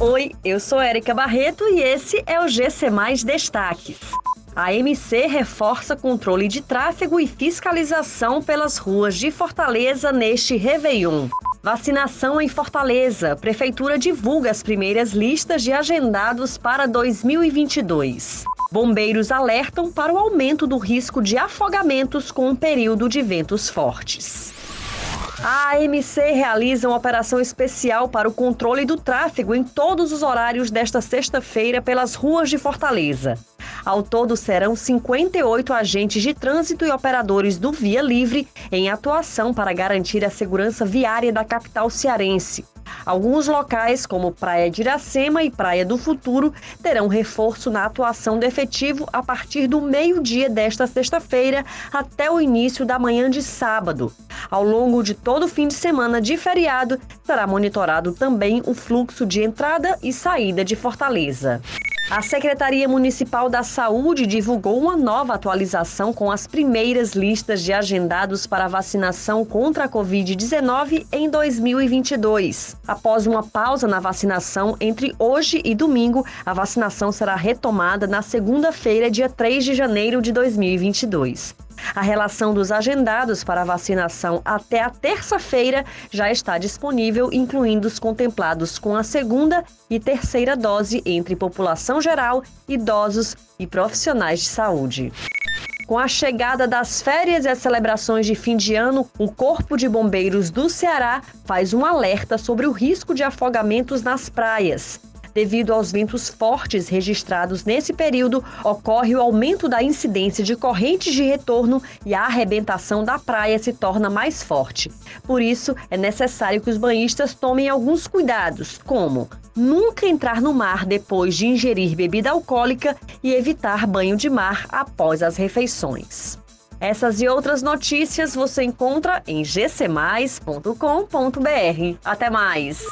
Oi, eu sou Érica Barreto e esse é o GC Mais Destaques. A MC reforça controle de tráfego e fiscalização pelas ruas de Fortaleza neste Réveillon. Vacinação em Fortaleza. Prefeitura divulga as primeiras listas de agendados para 2022. Bombeiros alertam para o aumento do risco de afogamentos com um período de ventos fortes. A AMC realiza uma operação especial para o controle do tráfego em todos os horários desta sexta-feira pelas ruas de Fortaleza. Ao todo, serão 58 agentes de trânsito e operadores do Via Livre em atuação para garantir a segurança viária da capital cearense. Alguns locais, como Praia de Iracema e Praia do Futuro, terão reforço na atuação do efetivo a partir do meio-dia desta sexta-feira até o início da manhã de sábado. Ao longo de todo o fim de semana de feriado, será monitorado também o fluxo de entrada e saída de Fortaleza. A Secretaria Municipal da Saúde divulgou uma nova atualização com as primeiras listas de agendados para vacinação contra a Covid-19 em 2022. Após uma pausa na vacinação entre hoje e domingo, a vacinação será retomada na segunda-feira, dia 3 de janeiro de 2022. A relação dos agendados para vacinação até a terça-feira já está disponível, incluindo os contemplados com a segunda e terceira dose entre população geral, idosos e profissionais de saúde. Com a chegada das férias e as celebrações de fim de ano, o Corpo de Bombeiros do Ceará faz um alerta sobre o risco de afogamentos nas praias. Devido aos ventos fortes registrados nesse período, ocorre o aumento da incidência de correntes de retorno e a arrebentação da praia se torna mais forte. Por isso, é necessário que os banhistas tomem alguns cuidados, como nunca entrar no mar depois de ingerir bebida alcoólica e evitar banho de mar após as refeições. Essas e outras notícias você encontra em gcmais.com.br. Até mais!